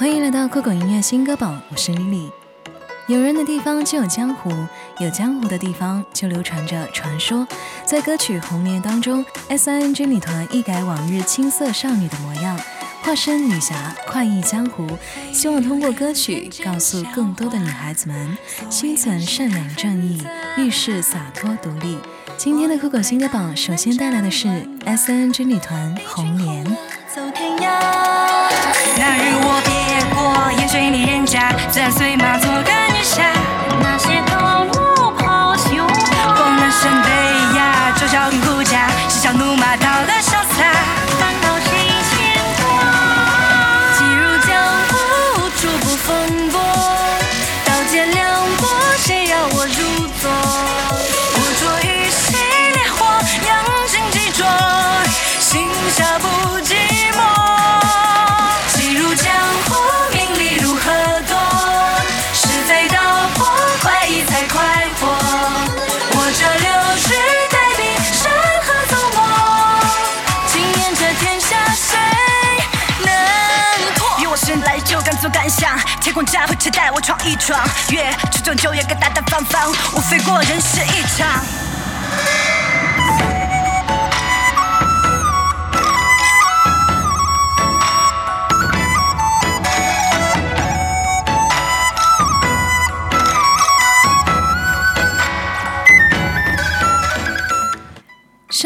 欢迎来到酷狗音乐新歌榜，我是 Lily。有人的地方就有江湖，有江湖的地方就流传着传说。在歌曲《红莲》当中，S.I.N.G 女团一改往日青涩少女的模样，化身女侠，快意江湖，希望通过歌曲告诉更多的女孩子们，心存善良正义，遇事洒脱独立。今天的酷狗新歌榜首先带来的是 S.I.N.G 女团《红莲》。走天涯。那日我水里人家，自然随马做个女侠。那些高楼抛绣花，光南山北呀，周小平护驾，嬉笑怒骂道德潇洒。烦恼谁牵挂？既入江湖，逐步风波，刀剑两过，谁要我入座？我着与谁烈火，扬尽几浊，心下不想，天空加会期待我闯一闯。越出众就越敢大大方方，无非过人世一场。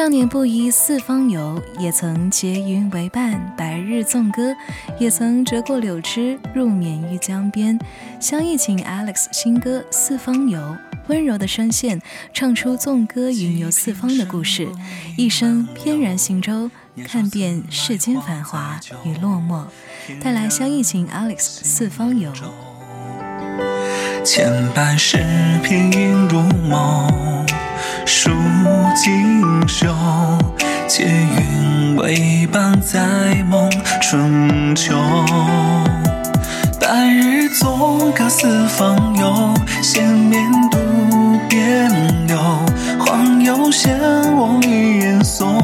少年不宜四方游，也曾结云为伴，白日纵歌；也曾折过柳枝，入眠于江边。相忆请 Alex 新歌《四方游》，温柔的声线唱出纵歌云游四方的故事，一生翩然行舟，看遍世间繁华与落寞。带来相忆请 Alex《四方游》。千百世片影如梦，数锦绣，结云为伴在梦春秋。白日纵歌四方游，闲眠渡边流。黄油嫌我一言颂，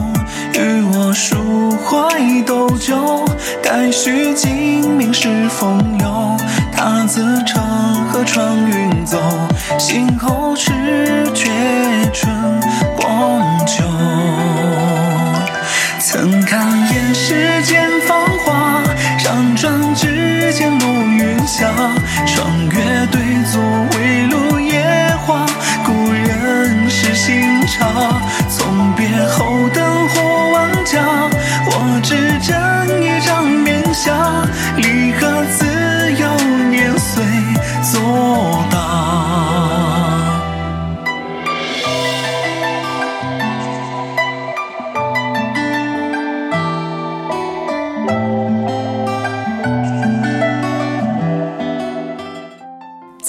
与我抒怀斗酒。待须精明是风流，他自长河穿云走，星后看厌世间繁华，辗转之间落云霞。霜月对坐围炉夜话，故人是新茶。从别后灯火万家，我只斟一张面纱，离合自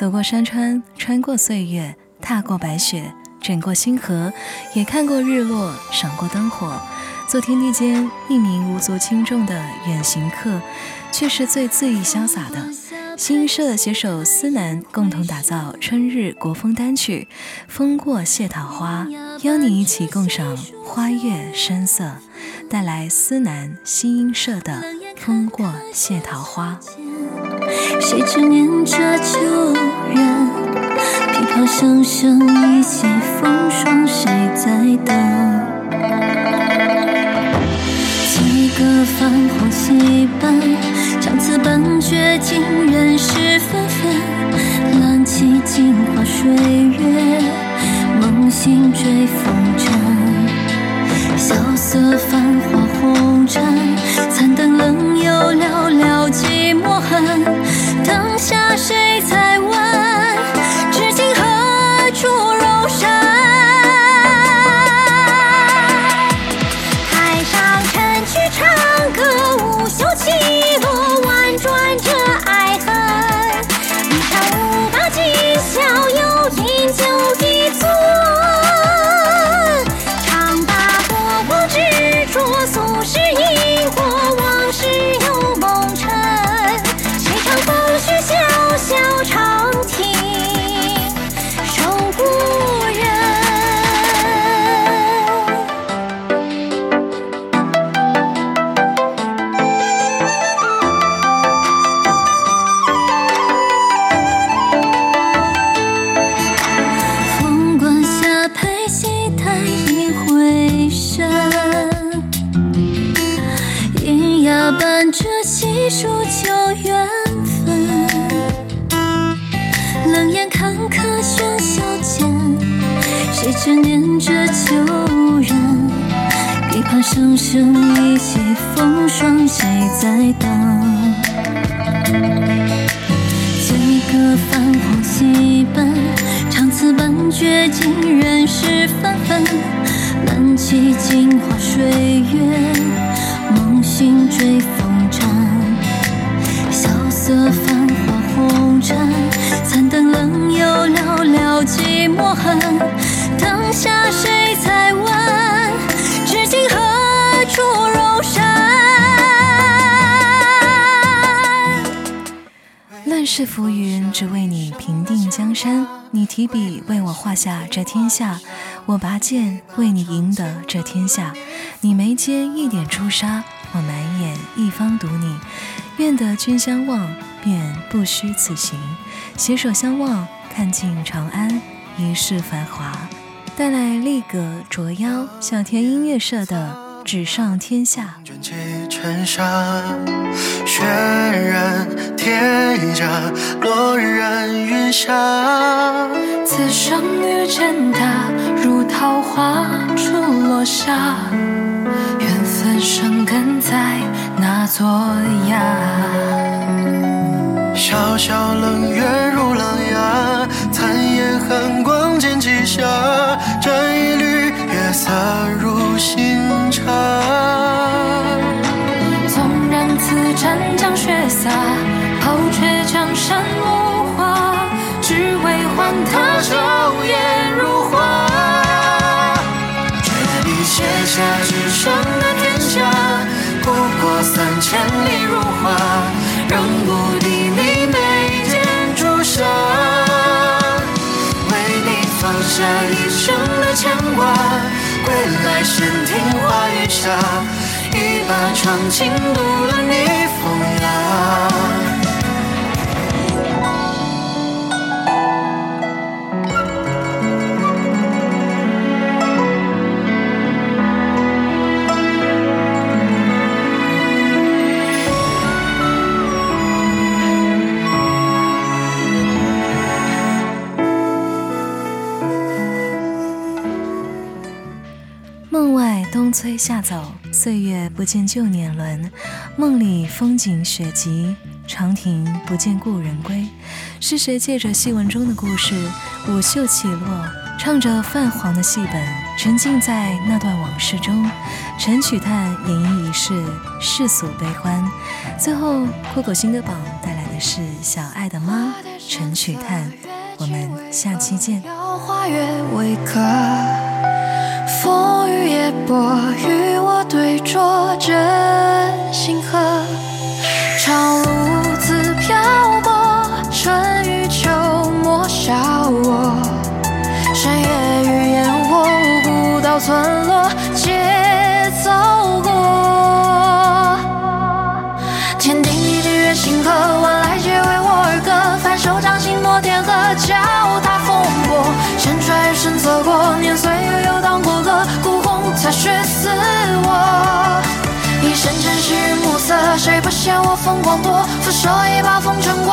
走过山川，穿过岁月，踏过白雪，枕过星河，也看过日落，赏过灯火。做天地间一名无足轻重的远行客，却是最恣意潇洒的。新音社携手思南，共同打造春日国风单曲《风过谢桃花》，邀你一起共赏花月山色。带来思南新音社的《风过谢桃花》。谁执念这旧人？琵琶声声一袭风霜，谁在等？几个泛黄戏班，唱词本绝尽人事纷纷。揽起镜花水月，梦醒追风尘。萧瑟繁华琵琶声声一起风霜，谁在当？这个泛黄戏本，唱词半绝，尽人事纷纷。揽起镜花水月，梦醒追风尘。萧瑟繁华红尘，残灯冷又寥寥寂寞恨。当下谁在问？乱世浮云，只为你平定江山。你提笔为我画下这天下，我拔剑为你赢得这天下。你眉间一点朱砂，我满眼一方独你。愿得君相望，便不虚此行。携手相望，看尽长安一世繁华。带来力格卓妖小田音乐社的《纸上天下》。卷起尘沙，血染铁甲，落人云霞。此生遇见他，如桃花初落下，缘分生根在那座崖。小小冷月如狼牙，残烟寒光剑几下，沾一缕月色入心茶。纵然此战将血洒，抛却江山无话，只为换他笑颜如花。绝笔写下纸上的天下，不过三千里如画，仍不敌你眉间朱砂。为你放下一生的牵挂，归来闲庭花雨下，一把长琴独揽你风雅。冬催夏走，岁月不见旧年轮。梦里风景雪急，长亭不见故人归。是谁借着戏文中的故事，舞袖起落，唱着泛黄的戏本，沉浸在那段往事中。陈曲叹演绎一世世俗悲欢。最后，酷狗新歌榜带来的是小爱的妈陈曲叹。我们下期见。花月为，风雨夜波，与我对酌真心河。长路自漂泊，春与秋莫笑我。山野与烟火，古道村落皆走过。天定地地月星河，谁不嫌我风光多？俯首一把风尘过，